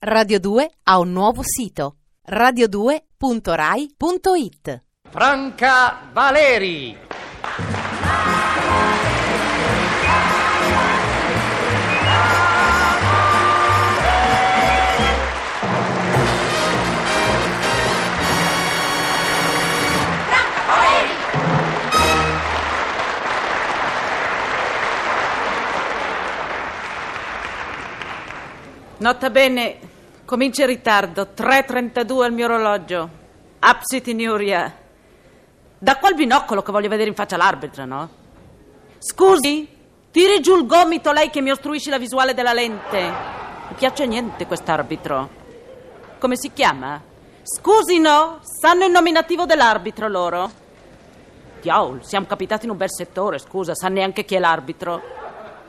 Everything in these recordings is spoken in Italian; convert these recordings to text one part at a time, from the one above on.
Radio 2 ha un nuovo sito radio2.rai.it Franca Valeri. Nota bene, comincia in ritardo, 3.32 al mio orologio. Absit in Iuria. Da quel binocolo che voglio vedere in faccia l'arbitro, no? Scusi, tiri giù il gomito lei che mi ostruisce la visuale della lente. Mi piace niente quest'arbitro. Come si chiama? Scusi, no? Sanno il nominativo dell'arbitro loro? Diavolo, siamo capitati in un bel settore, scusa, sa neanche chi è l'arbitro.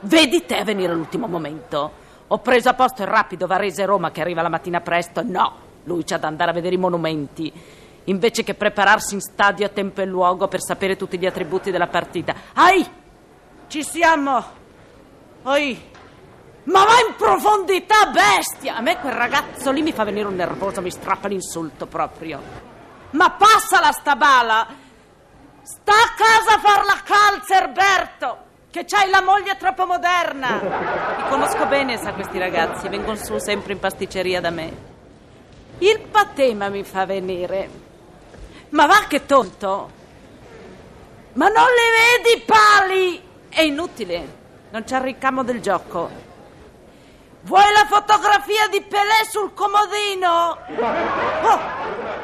Vedi te venire all'ultimo momento. Ho preso a posto il rapido Varese-Roma che arriva la mattina presto. No, lui c'ha da andare a vedere i monumenti. Invece che prepararsi in stadio a tempo e luogo per sapere tutti gli attributi della partita. Ai! Ci siamo! Oi! Ma va in profondità, bestia! A me quel ragazzo lì mi fa venire un nervoso, mi strappa l'insulto proprio. Ma passala sta bala! Sta a casa a far la calza, Erberto! Che c'hai la moglie troppo moderna! Li conosco bene, sa, questi ragazzi, vengono su sempre in pasticceria da me. Il patema mi fa venire. Ma va che tonto! Ma non le vedi i pali? È inutile, non c'è il ricamo del gioco. Vuoi la fotografia di Pelé sul comodino? Oh,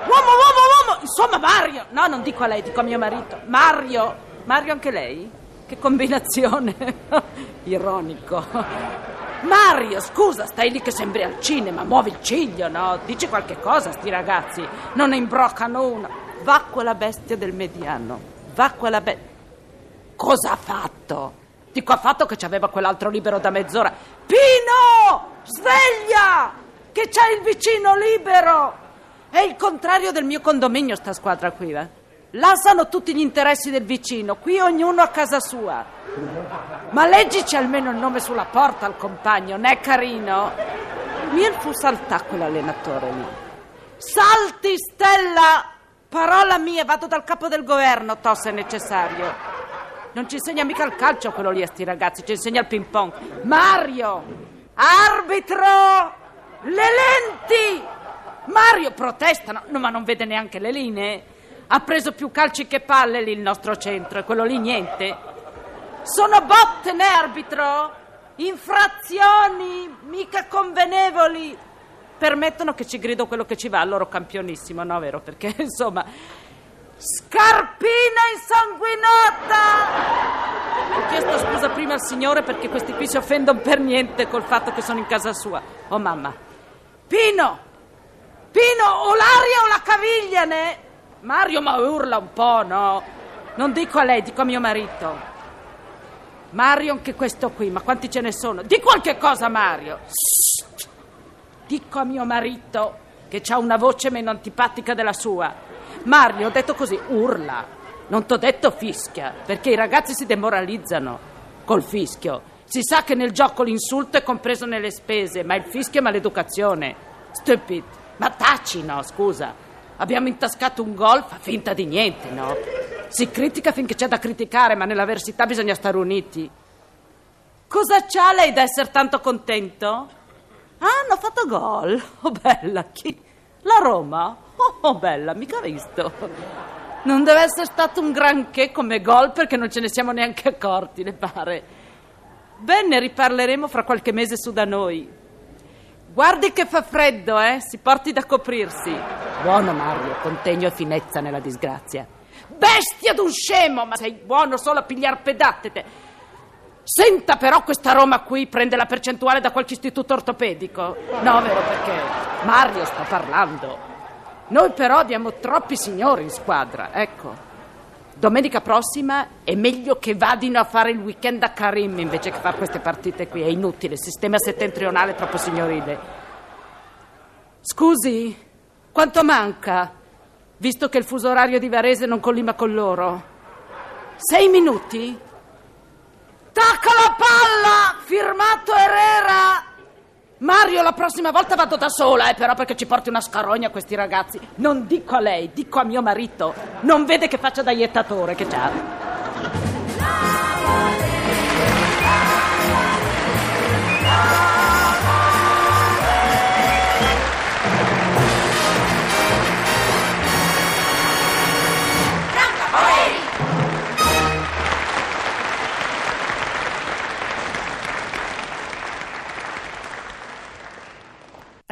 uomo, uomo, uomo! Insomma, Mario! No, non dico a lei, dico a mio marito. Mario! Mario anche lei? Che combinazione! Ironico. Mario, scusa, stai lì che sembri al cinema, muovi il ciglio, no? Dici qualche cosa a sti ragazzi, non ne imbroccano una. Va quella bestia del mediano, va quella bestia. Cosa ha fatto? Dico, ha fatto che c'aveva quell'altro libero da mezz'ora. Pino! Sveglia! Che c'è il vicino libero! È il contrario del mio condominio sta squadra qui, eh? Là sanno tutti gli interessi del vicino, qui ognuno a casa sua. Ma leggici almeno il nome sulla porta al compagno, non è carino? Mi fu saltà quell'allenatore lì. Salti, Stella! Parola mia, vado dal capo del governo, to se necessario. Non ci insegna mica il calcio quello lì a sti ragazzi, ci insegna il ping pong. Mario! Arbitro! Le lenti! Mario protesta, no, ma non vede neanche le linee. Ha preso più calci che palle lì il nostro centro e quello lì niente. Sono botte, né, arbitro? Infrazioni, mica convenevoli. Permettono che ci grido quello che ci va, loro campionissimo, no, vero? Perché, insomma... Scarpina insanguinata! Ho chiesto scusa prima al signore perché questi qui si offendono per niente col fatto che sono in casa sua. Oh, mamma. Pino! Pino, o l'aria o la caviglia, ne? Mario, ma urla un po', no? Non dico a lei, dico a mio marito. Mario, anche questo qui, ma quanti ce ne sono? Di qualche cosa, Mario. Dico a mio marito che ha una voce meno antipatica della sua. Mario, ho detto così, urla. Non t'ho detto fischia, perché i ragazzi si demoralizzano col fischio. Si sa che nel gioco l'insulto è compreso nelle spese, ma il fischio è maleducazione. Stupid. Ma taci, no, scusa. Abbiamo intascato un gol, fa finta di niente, no? Si critica finché c'è da criticare, ma nell'avversità bisogna stare uniti. Cosa c'ha lei da essere tanto contento? Ah, hanno fatto gol. Oh, bella, chi? La Roma? Oh, oh, bella, mica visto. Non deve essere stato un granché come gol perché non ce ne siamo neanche accorti, le pare. Bene, riparleremo fra qualche mese su da noi. Guardi che fa freddo, eh? Si porti da coprirsi. Buono, Mario, contegno e finezza nella disgrazia. Bestia d'un scemo, ma sei buono solo a pigliar pedate te. Senta però questa Roma qui prende la percentuale da qualche istituto ortopedico. No, vero perché Mario sta parlando. Noi però abbiamo troppi signori in squadra, ecco. Domenica prossima è meglio che vadino a fare il weekend a Karim invece che fare queste partite qui. È inutile, il sistema settentrionale è troppo signorile. Scusi, quanto manca? Visto che il fuso orario di Varese non collima con loro. Sei minuti? Tacca la palla! Firmato Herrera! Mario, la prossima volta vado da sola, eh, però perché ci porti una scarogna a questi ragazzi. Non dico a lei, dico a mio marito. Non vede che faccia da iettatore che c'ha.